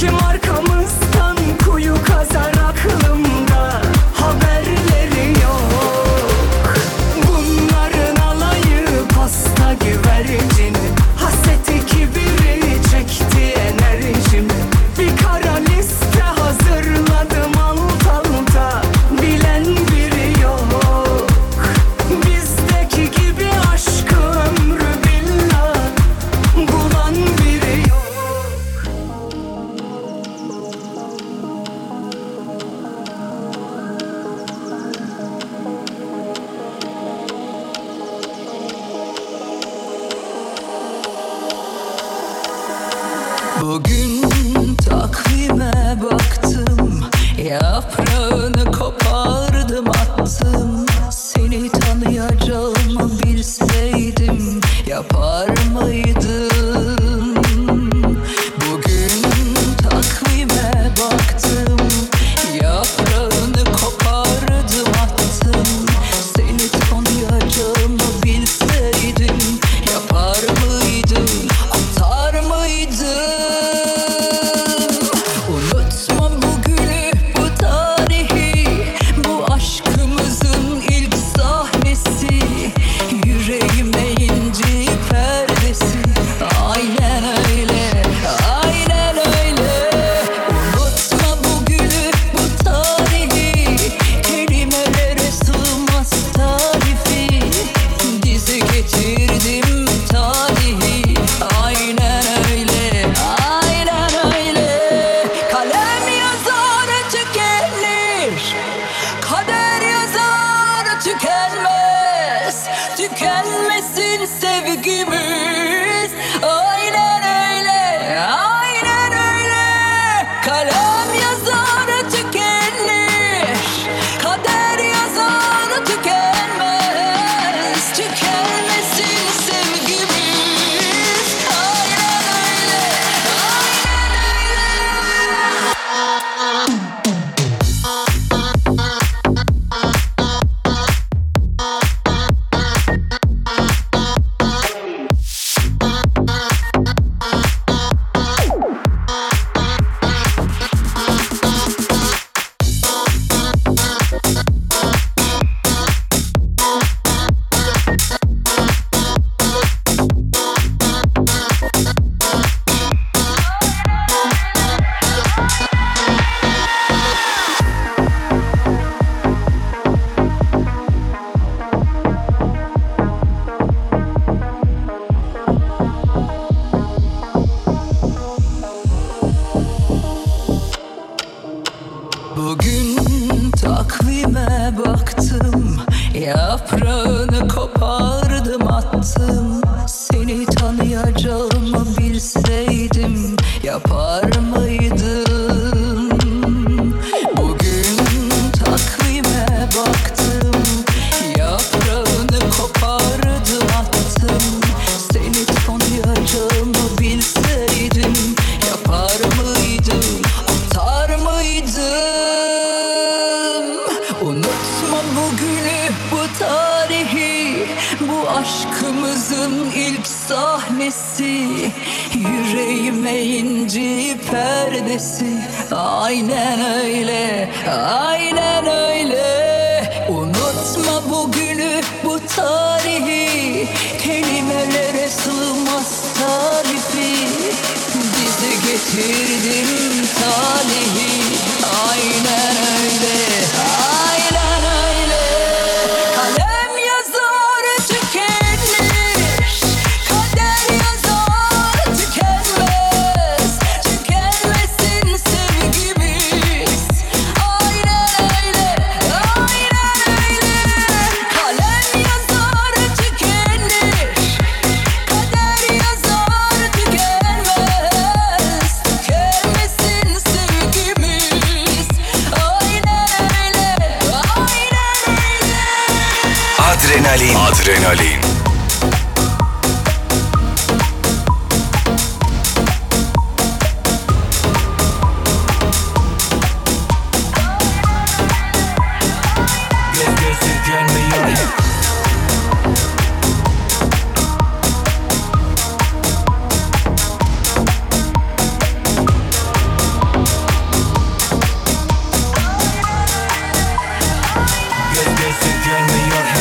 Почему Turn me your head.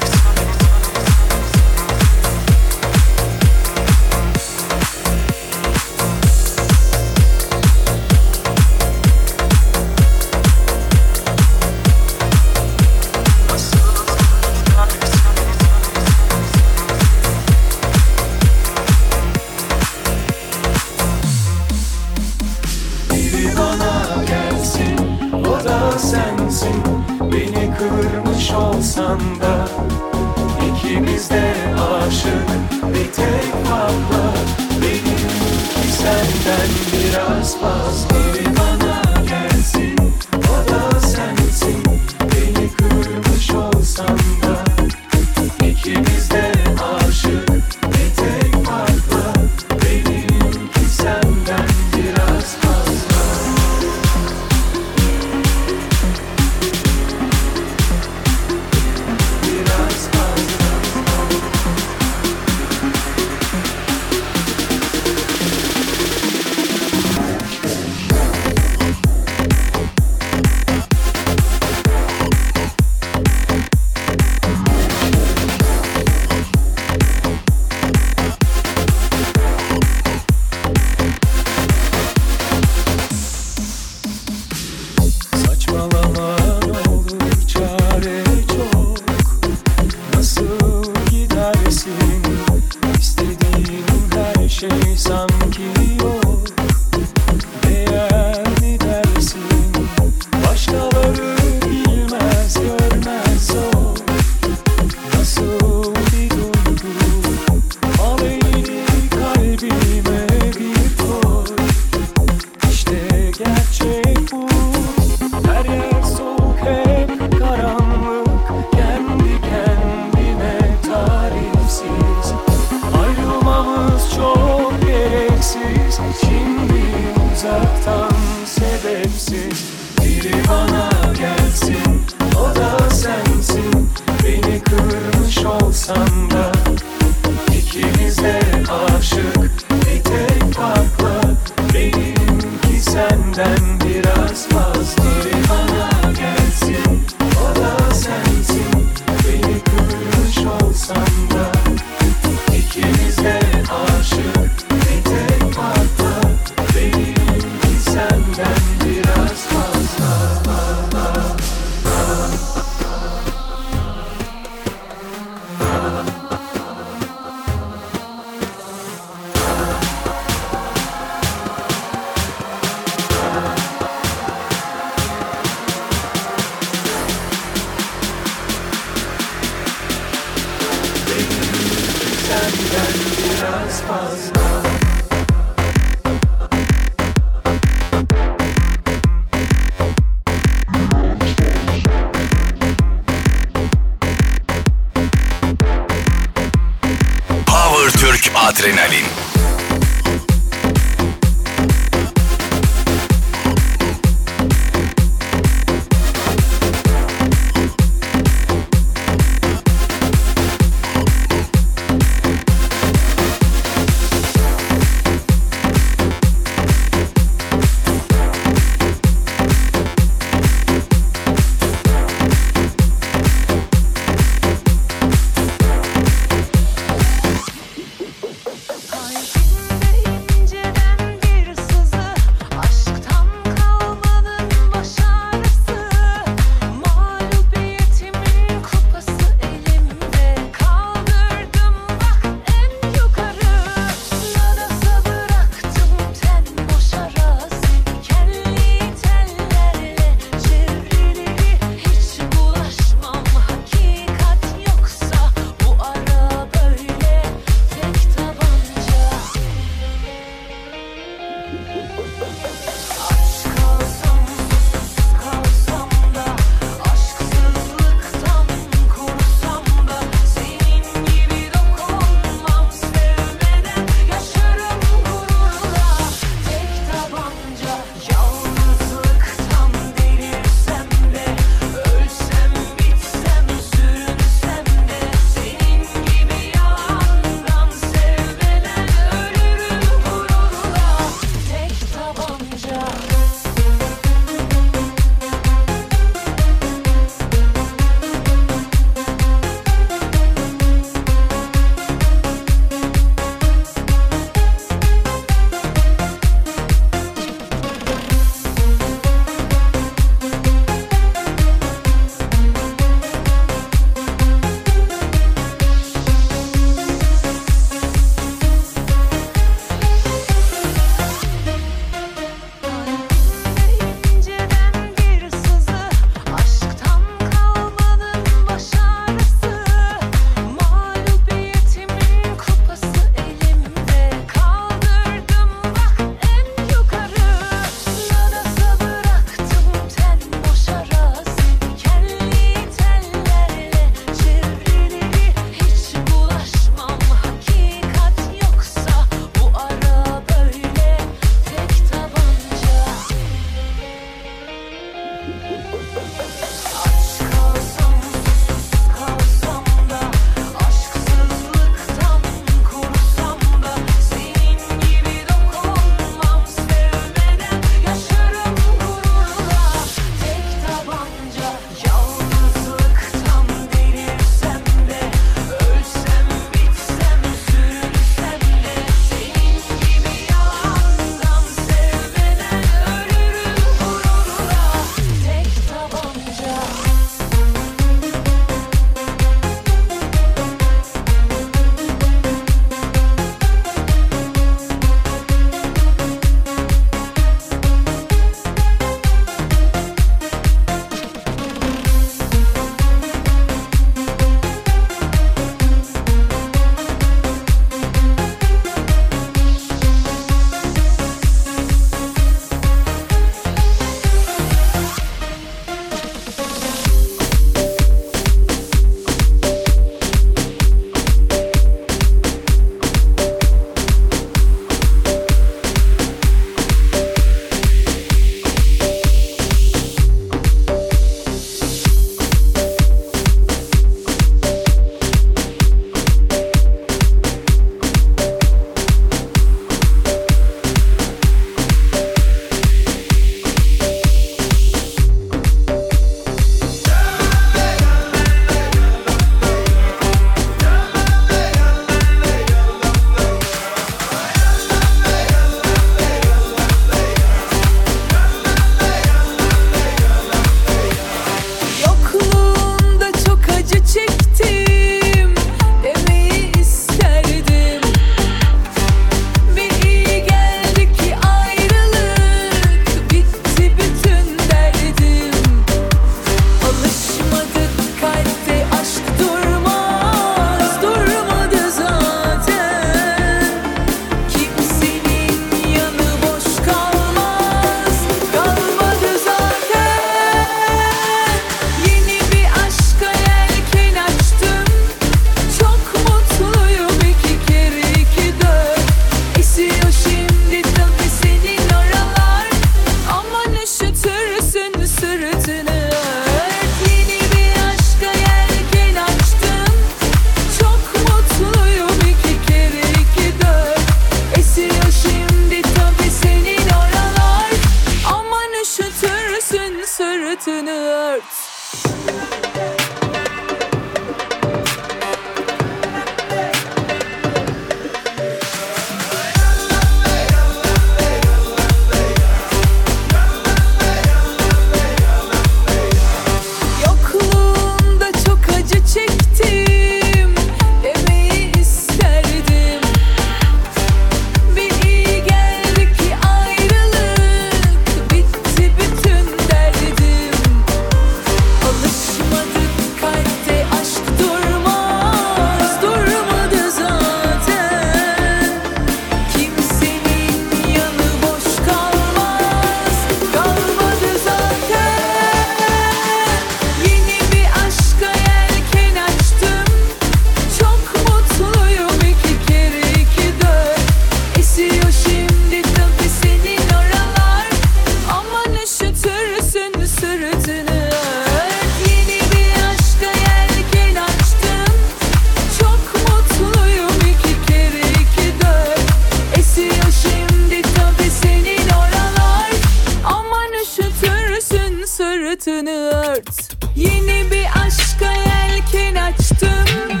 flört Yeni bir aşka yelken açtım.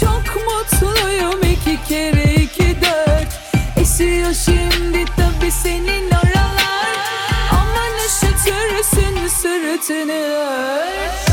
Çok mutluyum iki kere iki dört. Esiyor şimdi tabi senin oralar. Aman üşütürsün suratını ört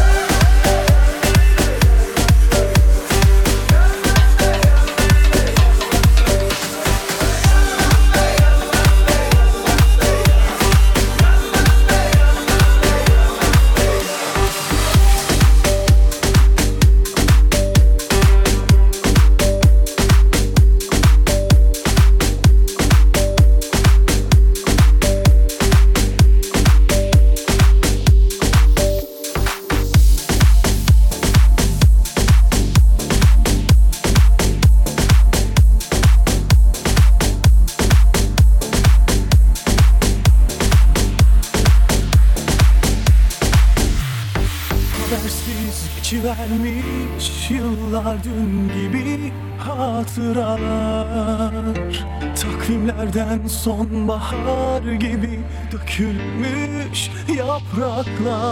sonbahar gibi dökülmüş yapraklar.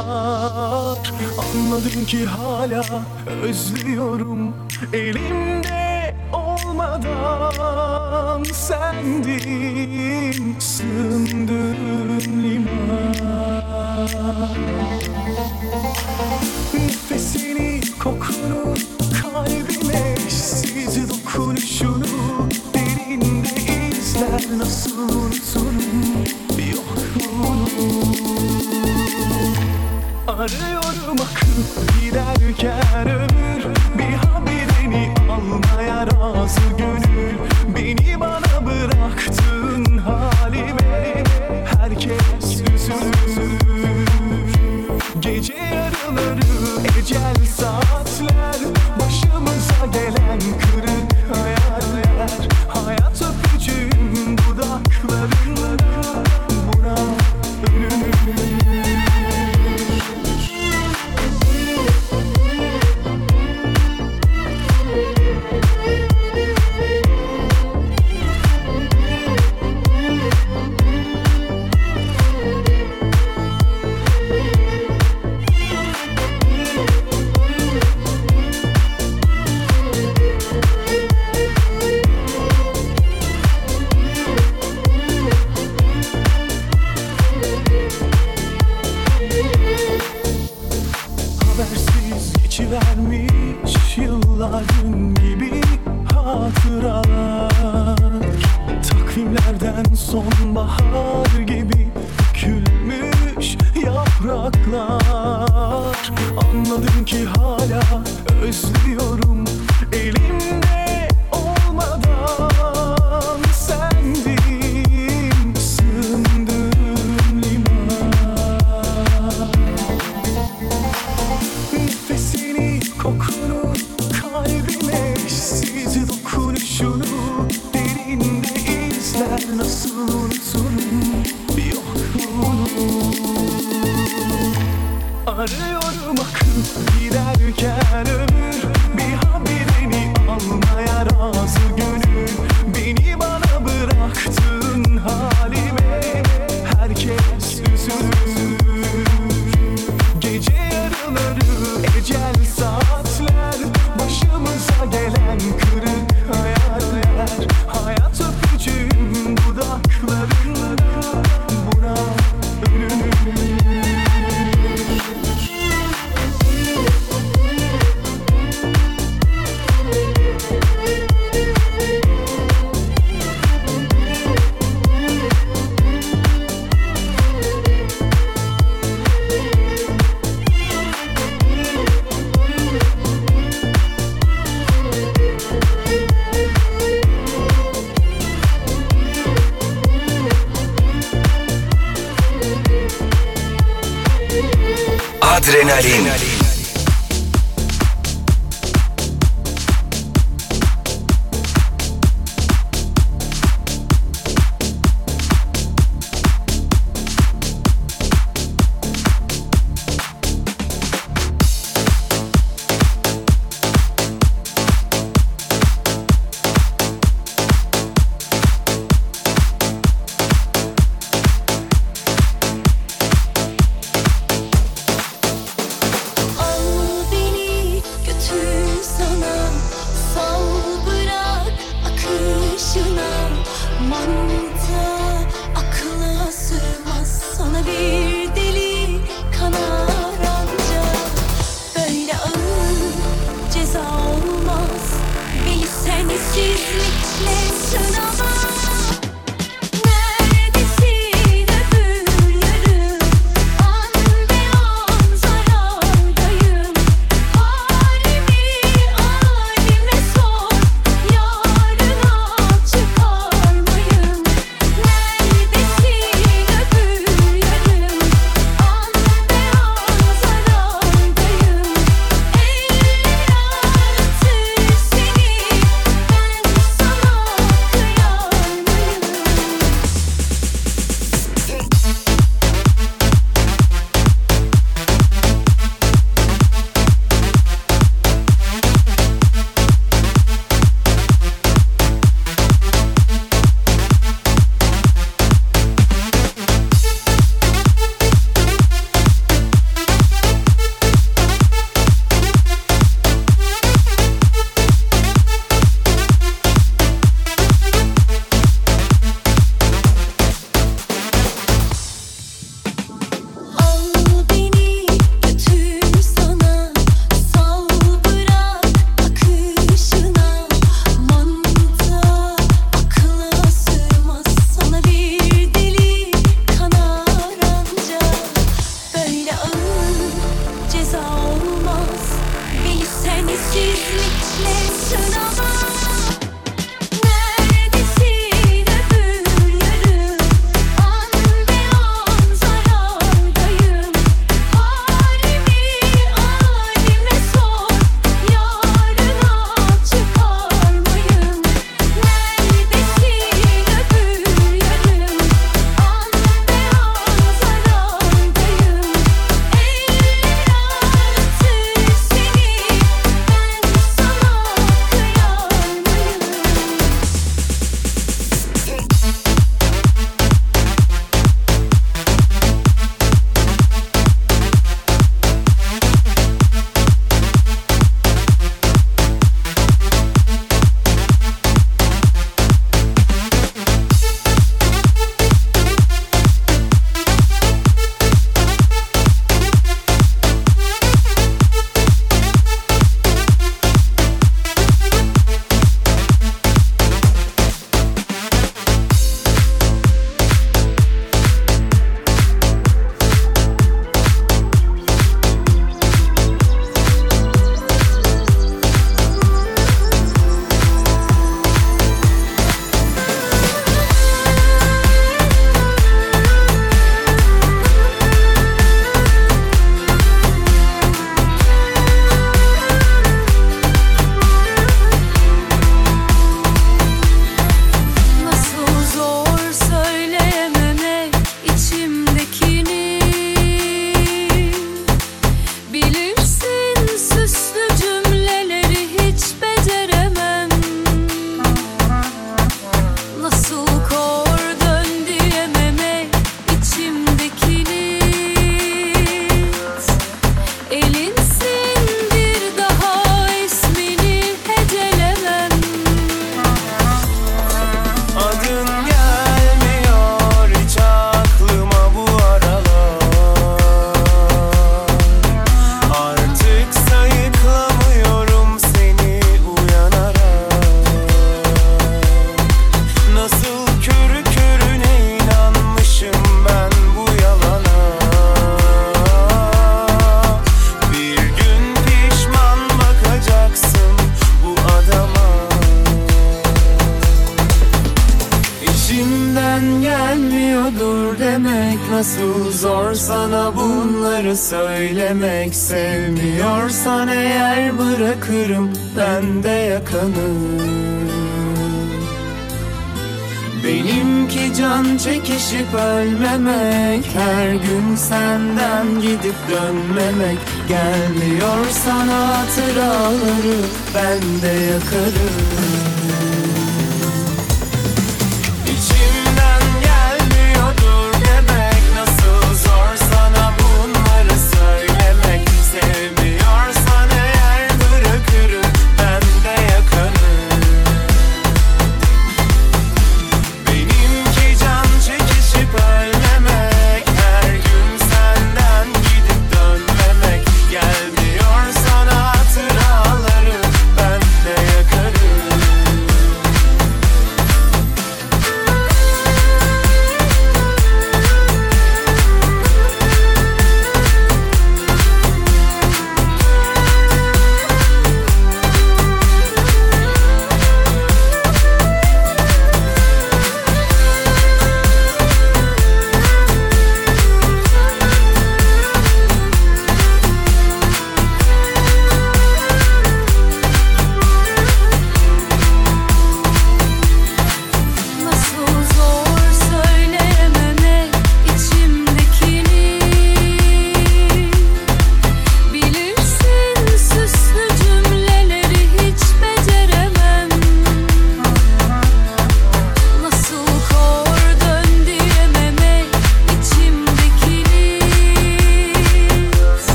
Anladım ki hala özlüyorum elimde olmadan sendin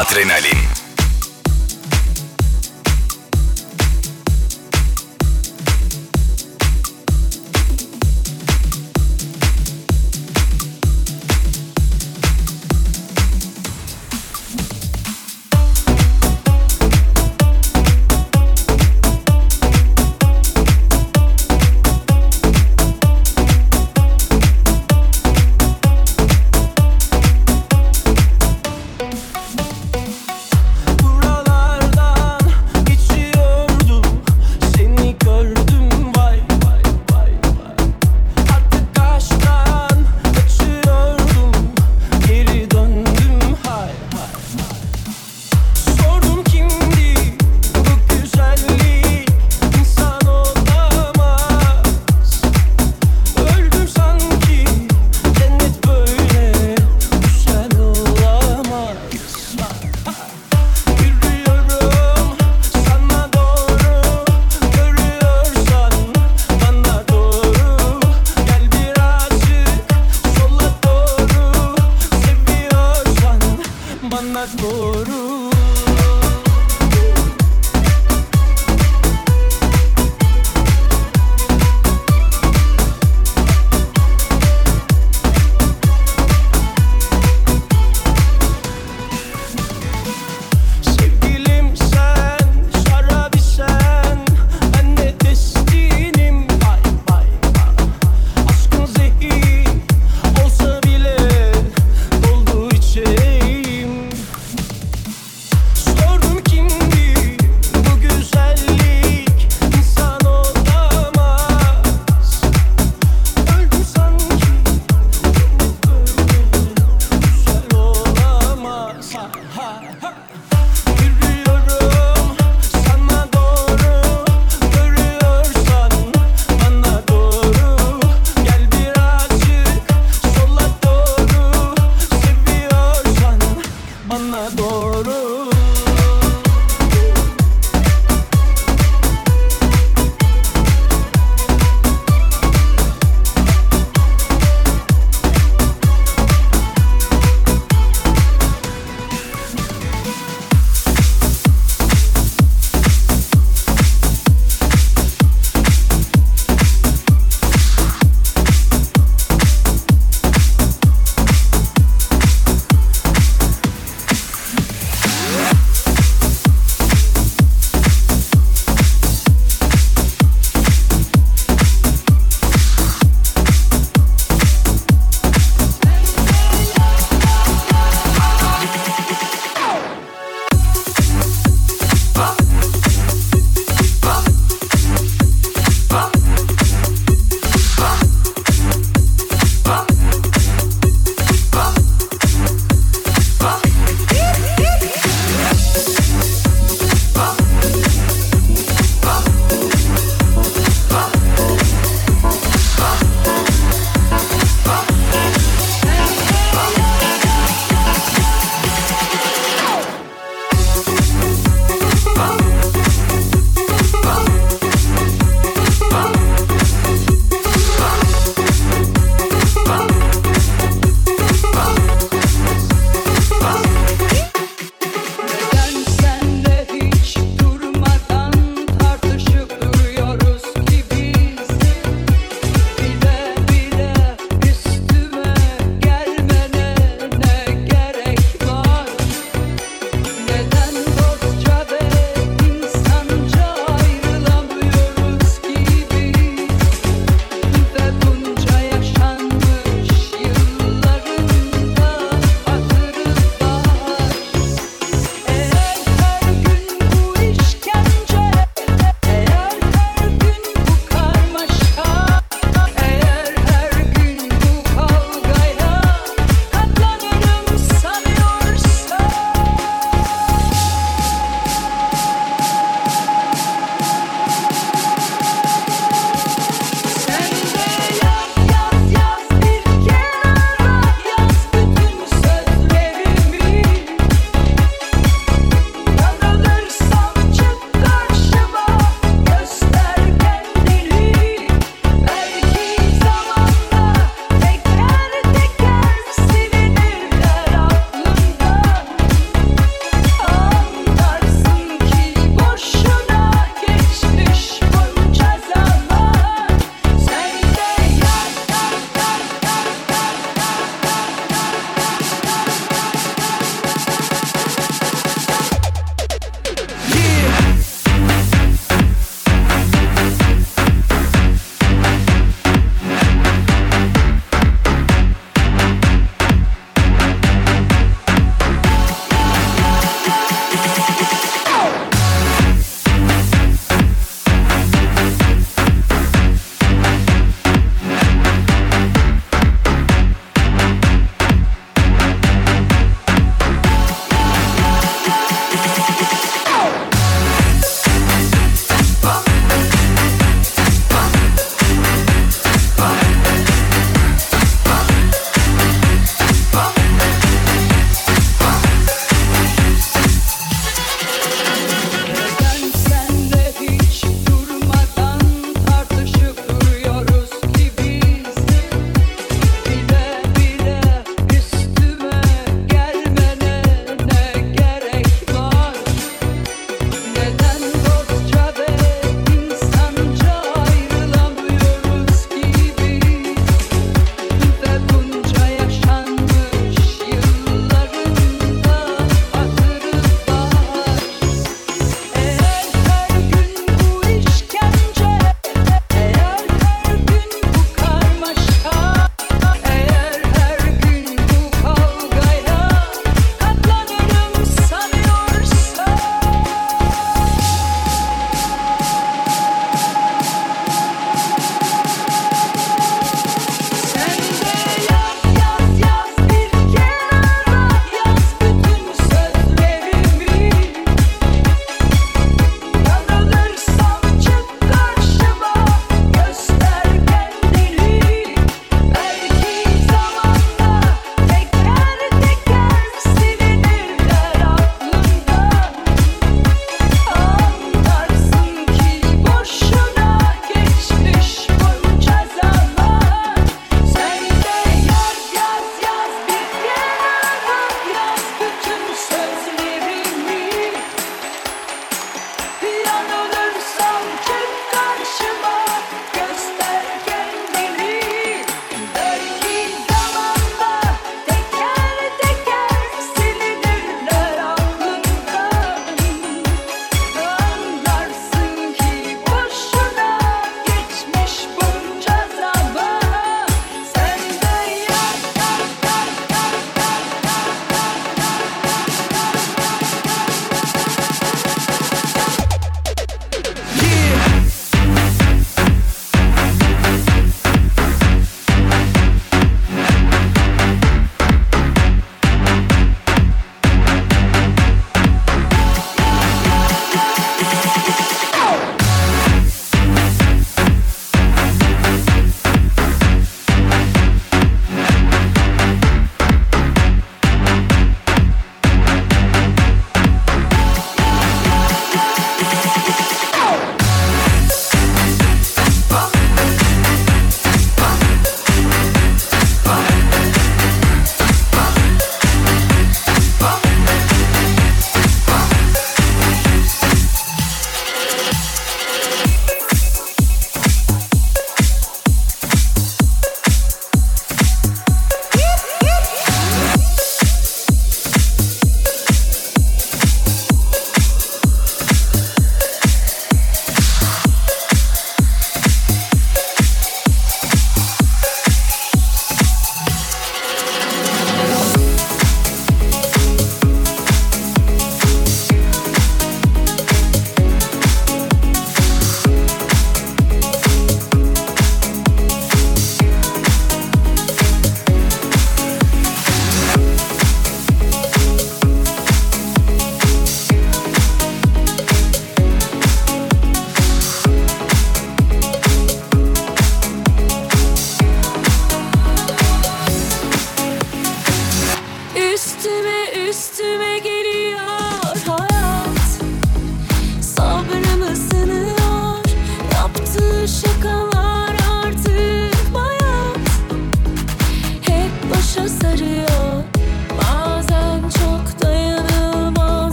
Адреналин.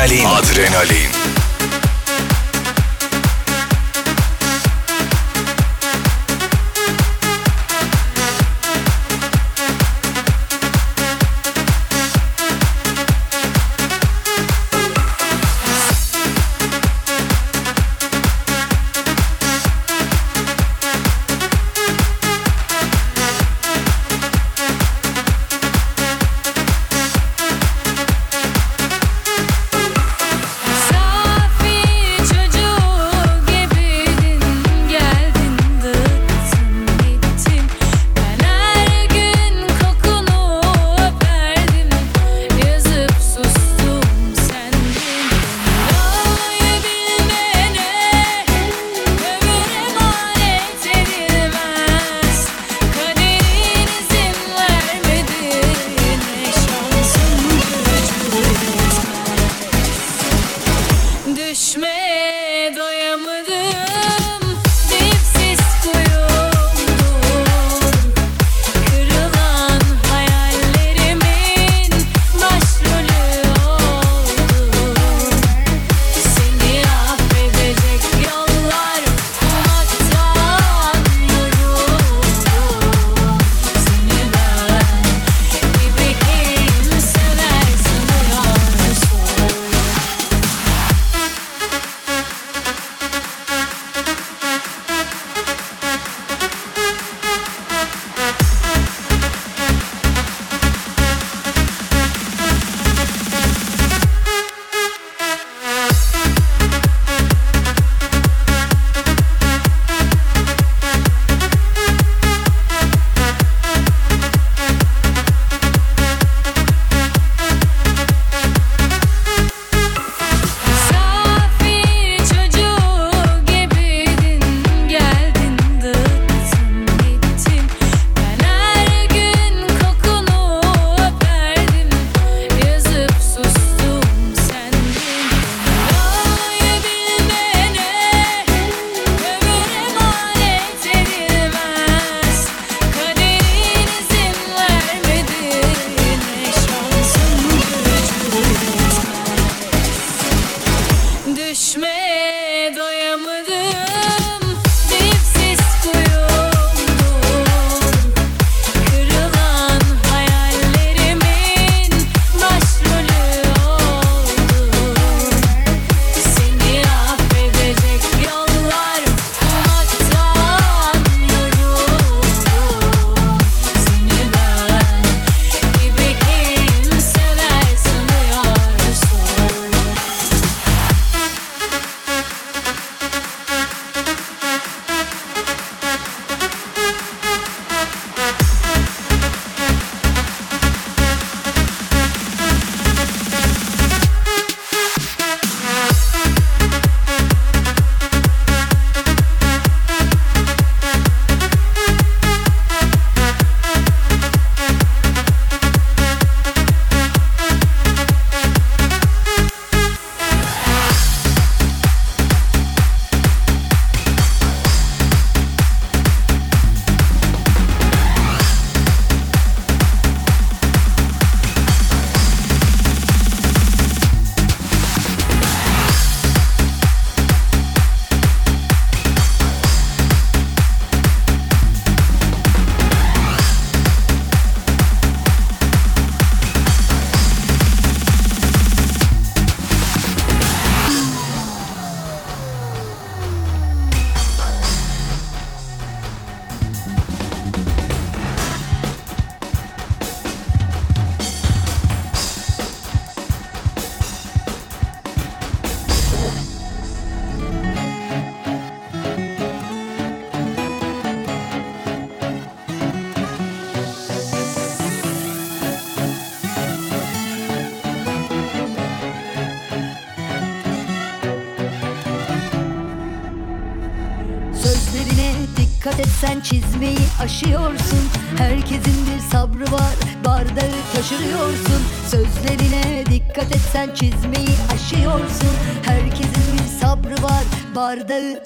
Adrenalin. Adrenalin.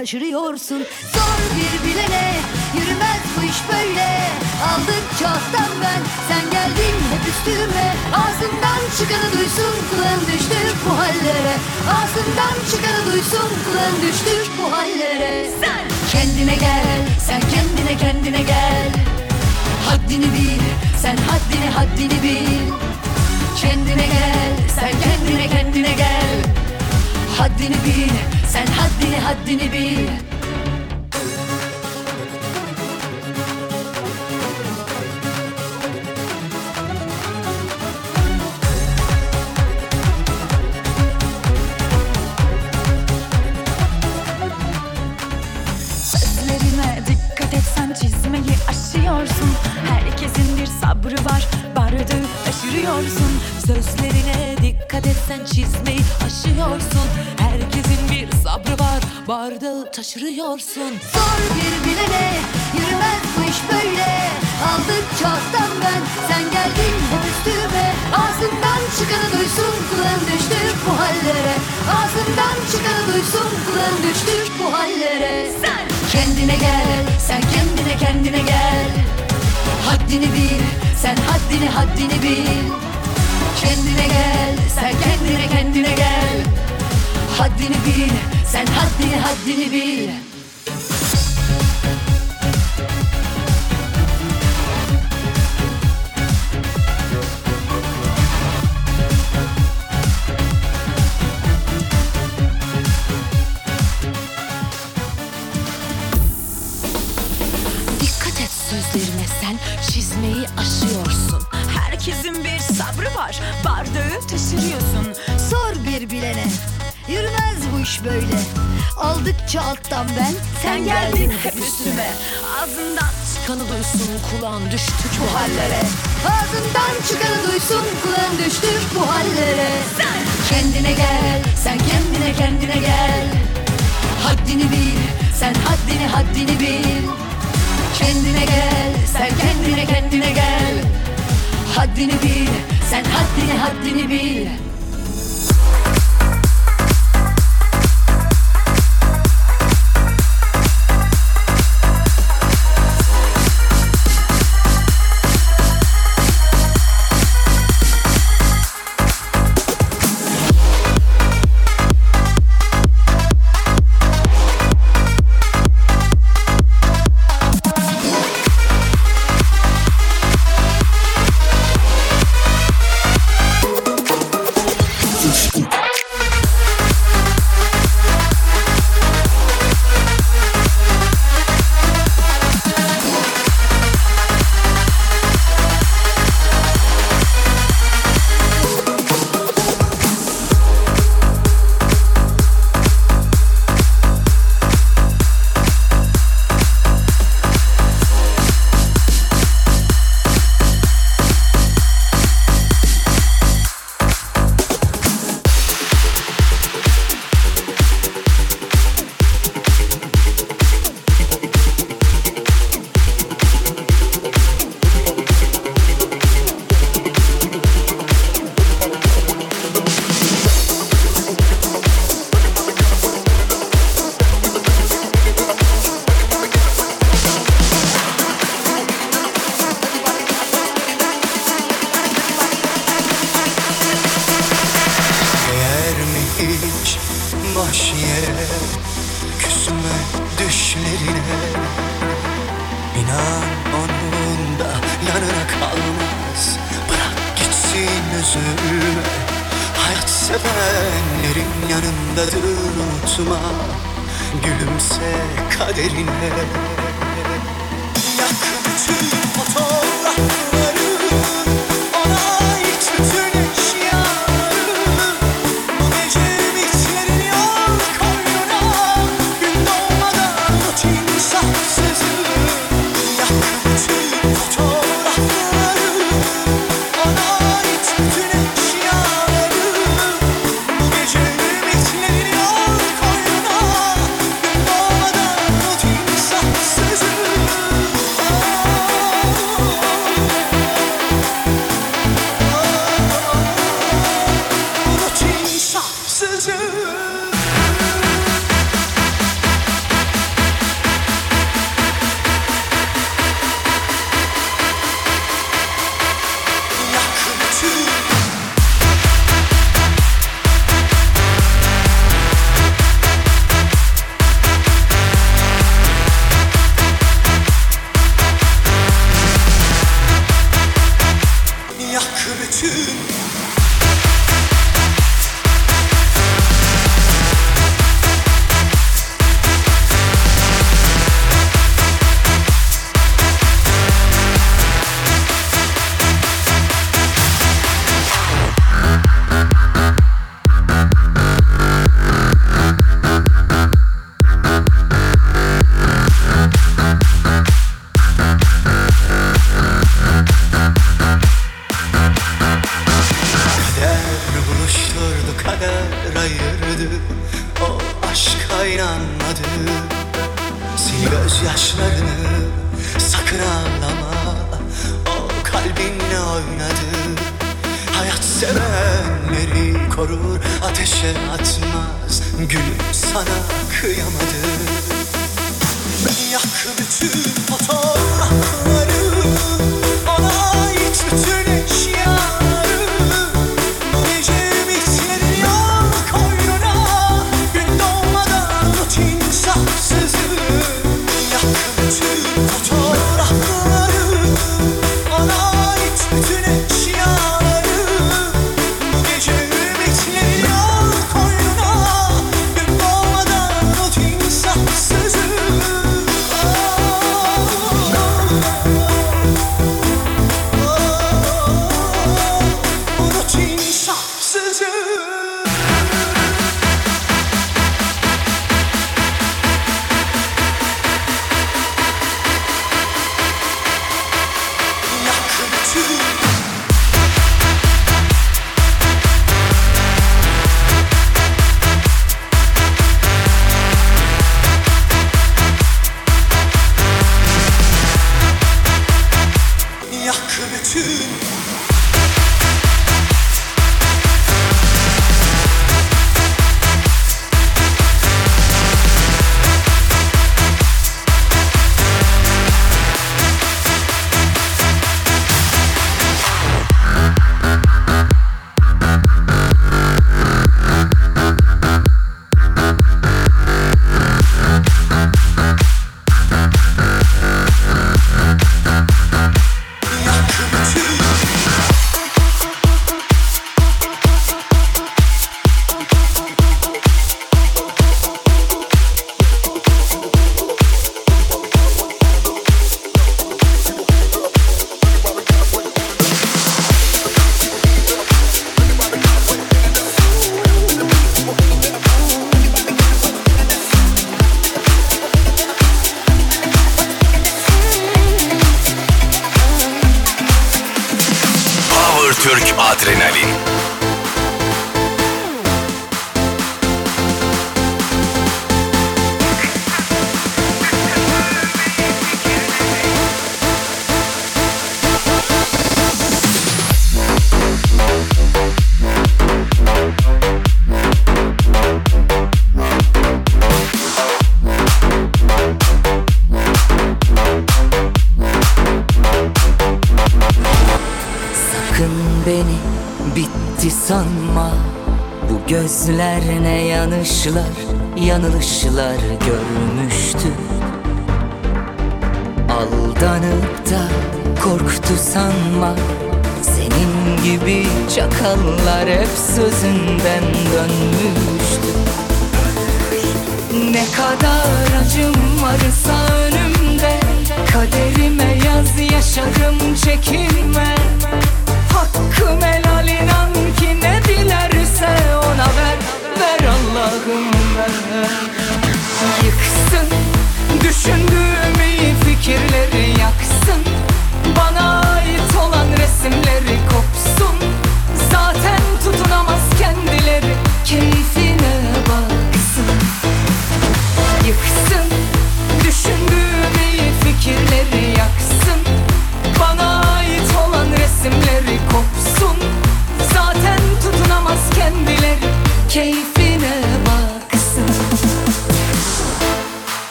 Taşırıyorsun. Zor bir bilene yürümez bu iş böyle. Aldıkça alttan ben sen geldin hep üstüme. Ağzından çıkanı duysun kulağın düştü bu hallere. Ağzından çıkanı duysun kulağın düştü bu hallere. Sen! Kendine gel sen kendine kendine gel. Haddini bil sen haddini haddini bil. Kendine gel sen kendine kendine gel. Haddini bil haddini haddini bil taşırıyorsun. Zor bir bilene yürümez bu iş böyle. Aldıkça alttan ben sen geldin hep üstüme. Ağzından çıkanı duysun kulağın düştü bu hallere. Ağzından çıkanı duysun kulağın düştü bu hallere. Sen! Kendine gel sen kendine kendine gel. Haddini bil sen haddini haddini bil. Kendine gel sen kendine kendine gel. Haddini bil sen haddini haddini bil. Dikkat et sözlerine sen çizmeyi aşıyorsun. Herkesin bir sabrı var bardağı taşırıyorsun. Sor bir bilene Yürümez bu iş böyle. Aldıkça alttan ben Sen geldin hep üstüme. Ağzından çıkanı duysun kulağın düştük bu hallere. Ağzından çıkanı duysun kulağın düştü bu hallere. Sen. Kendine gel Sen kendine kendine gel. Haddini bil Sen haddini haddini bil. Kendine gel Sen kendine kendine gel. Haddini bil Sen haddini haddini bil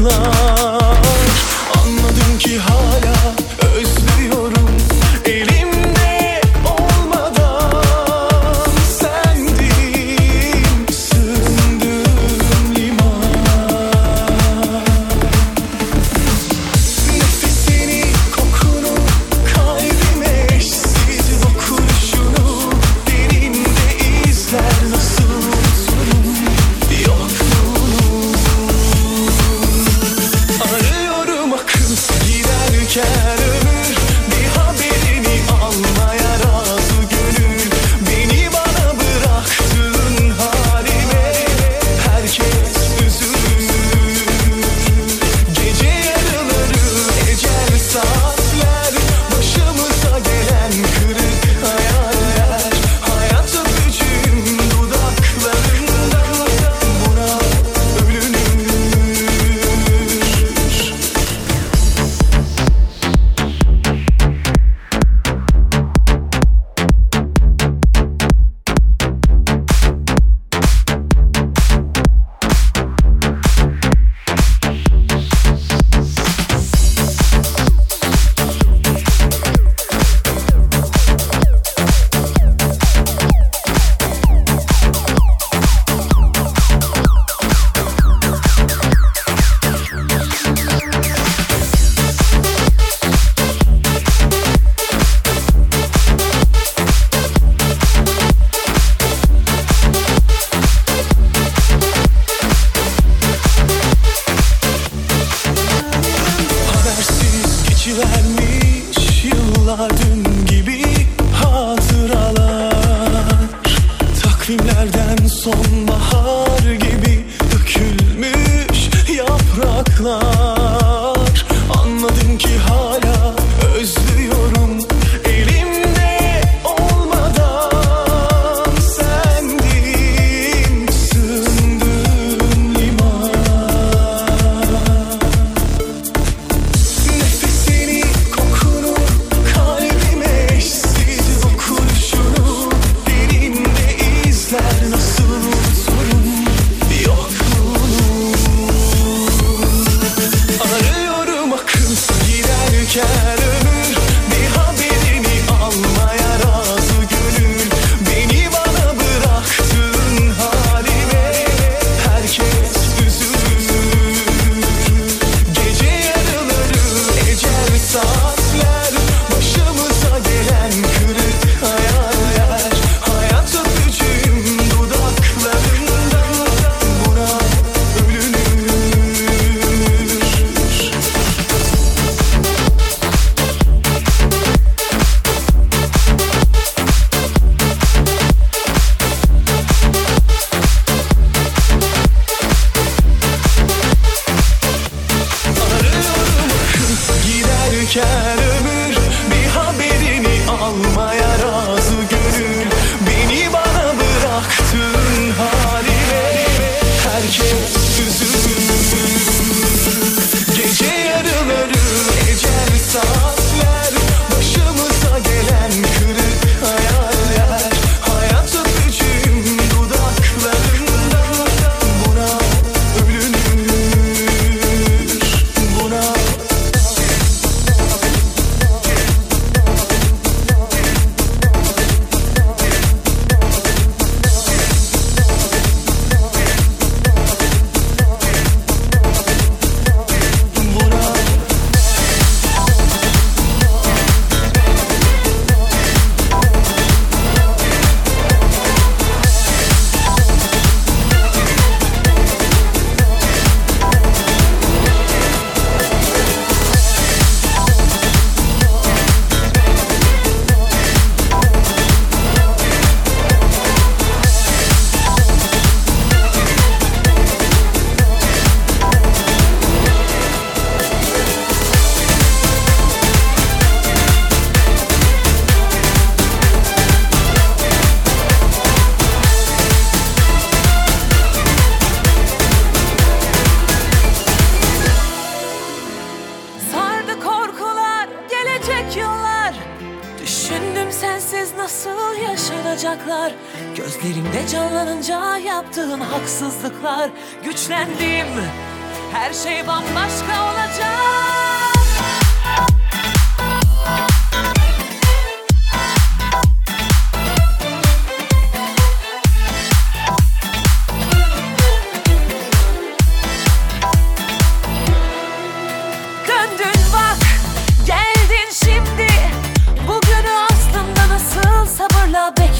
yapraklar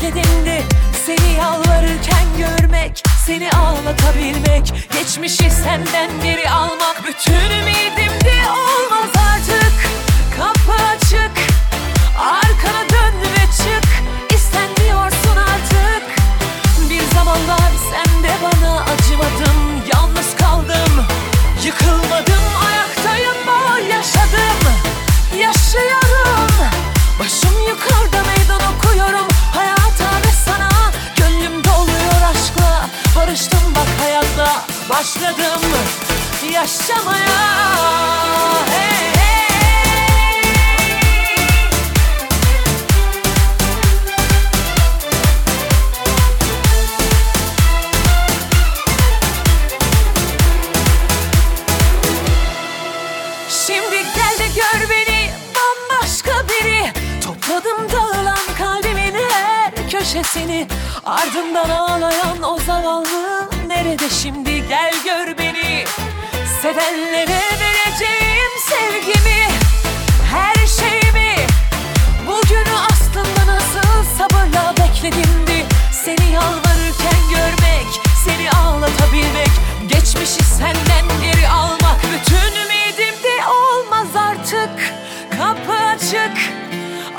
bekledimdi Seni yalvarırken görmek, seni ağlatabilmek. Geçmişi senden geri almak. Bütün ümidimdi Olmaz artık, kapı açık Başladım yaşamaya. Şimdi gel gör beni bambaşka biri. Topladım dağılan kalbimin her köşesini. Ardından ağlayan o zavallı nerede şimdi? Gel gör beni. Sevenlere vereceğim sevgimi. Her şeyimi. Bugünü aslında nasıl sabırla bekledimdi Seni yalvarırken görmek Seni ağlatabilmek. Geçmişi senden geri almak. Bütün ümidimdi olmaz artık. Kapı açık.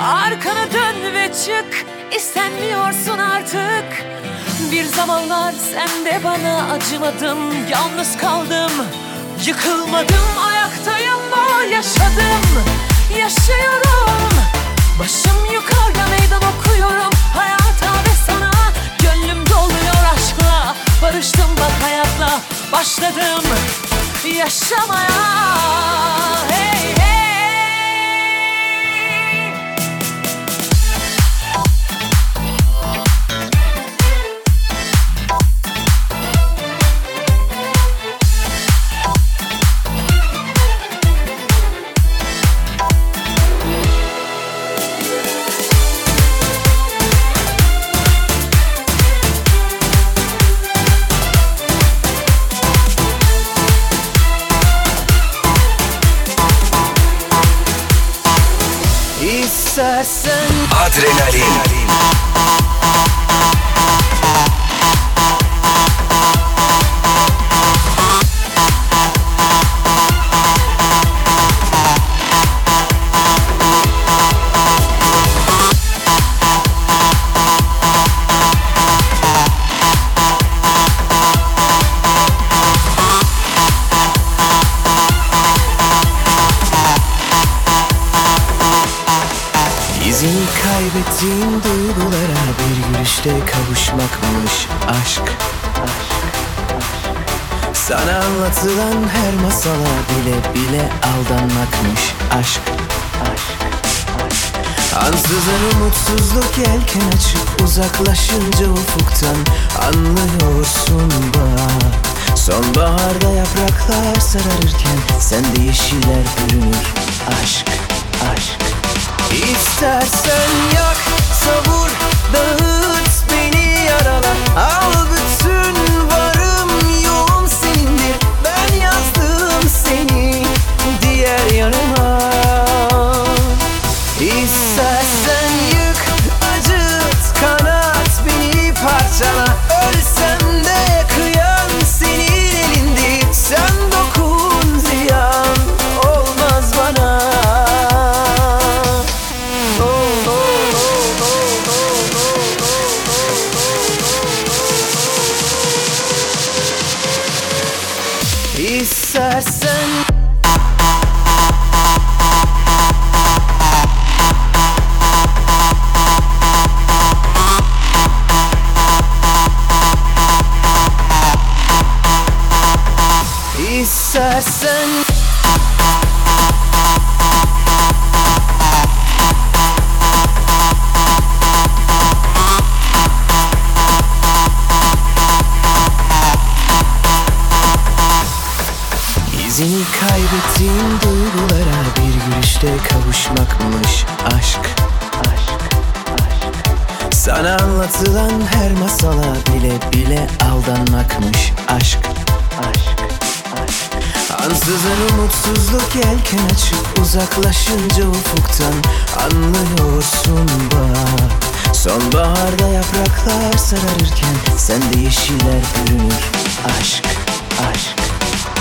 Arkana dön ve çık. İstenmiyorsun artık Bir zamanlar sen de bana acımadın Yalnız kaldım. Yıkılmadım ayaktayım var yaşadım Yaşıyorum. Başım yukarıda meydan okuyorum Hayata ve sana. Gönlüm doluyor aşkla Barıştım bak hayatla. Başladım yaşamaya Adrenalin. Ansızın umutsuzluk yelken açıp uzaklaşınca ufuktan anlıyorsun bak. Sonbaharda yapraklar sararırken sende yeşiller bürünür aşk, aşk. İstersen yak, savur, dağıt uzaklaşınca ufuktan anlıyorsun bak. Sonbaharda yapraklar sararırken sende yeşiller bürünür aşk, aşk.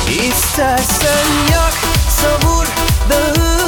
İstersen yak, savur, dağıt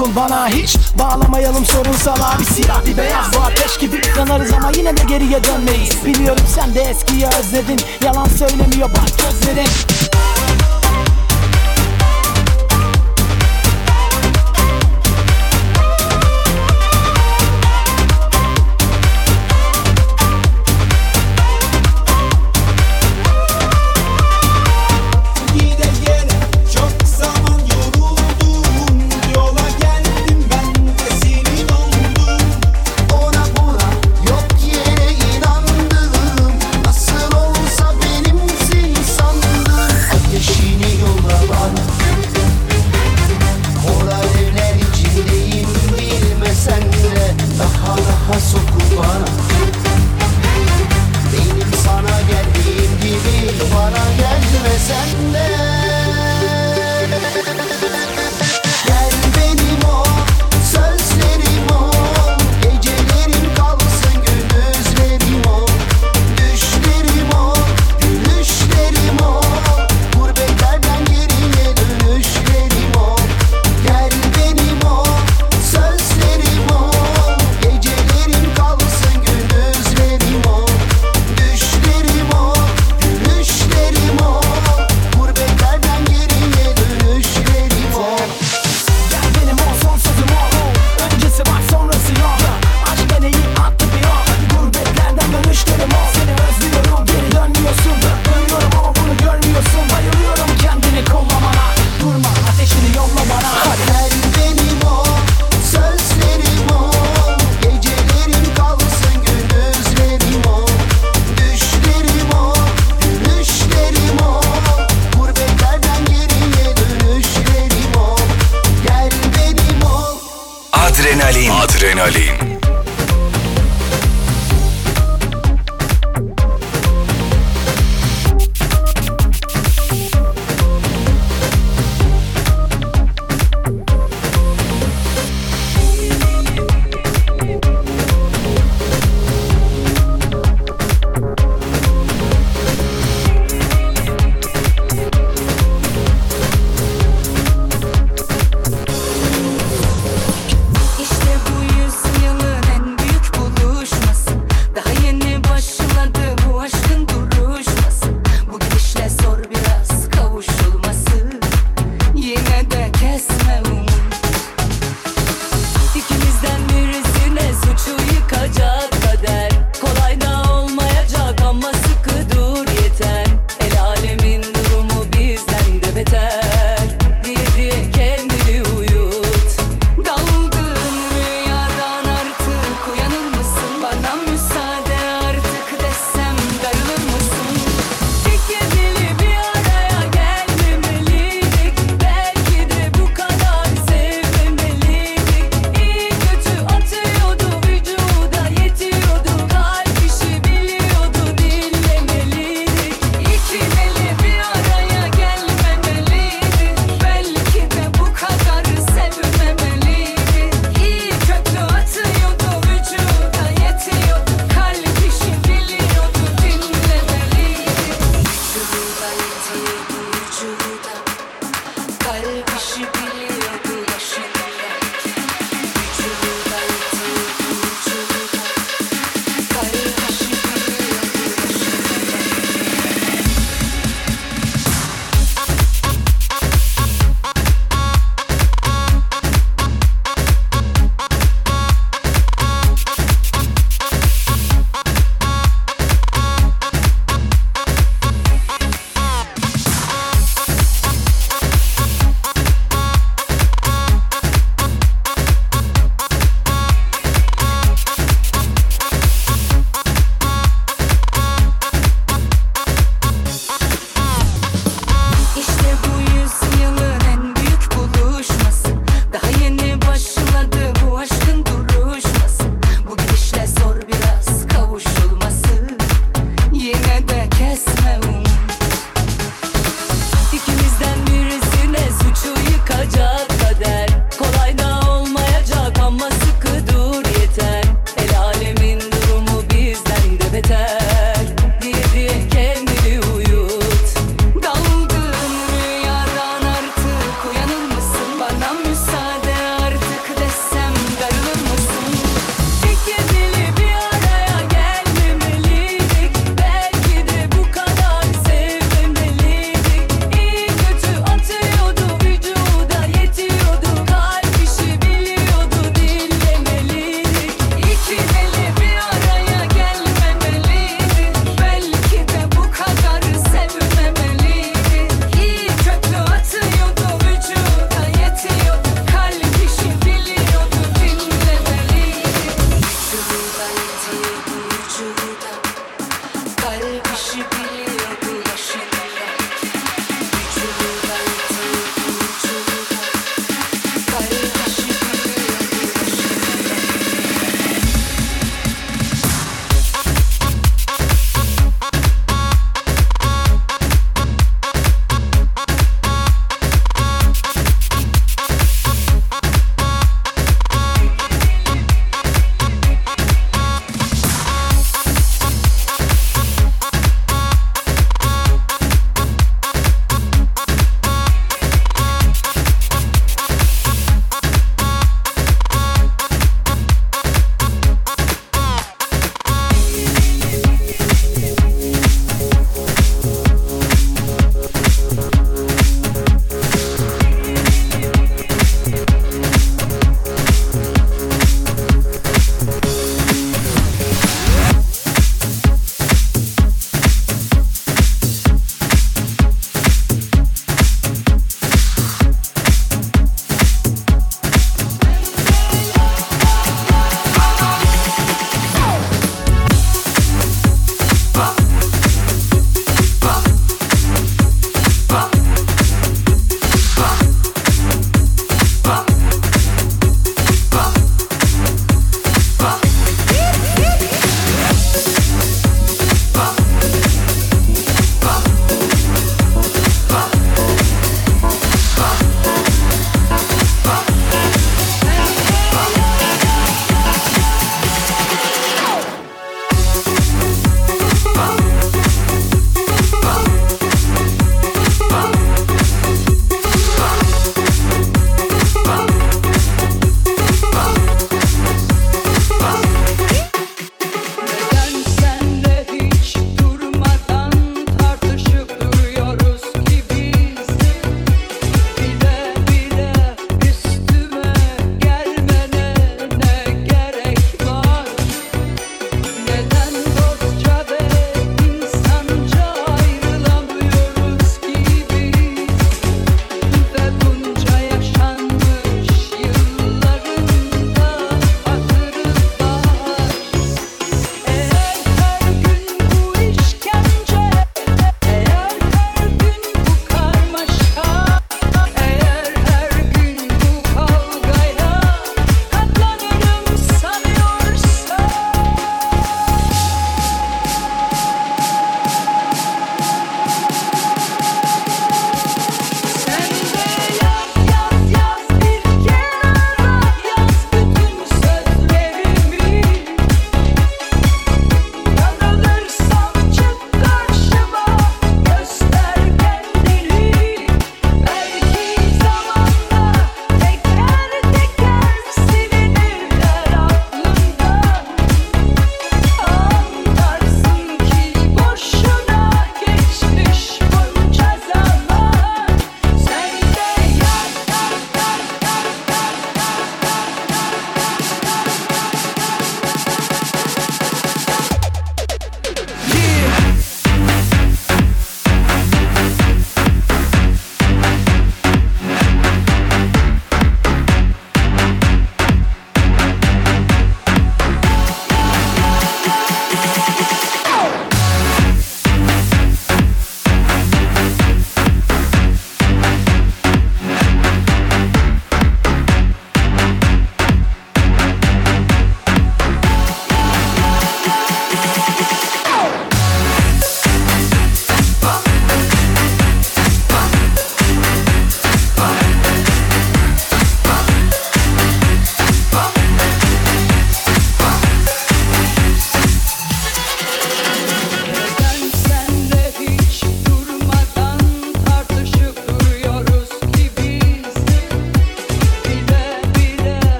Okul bana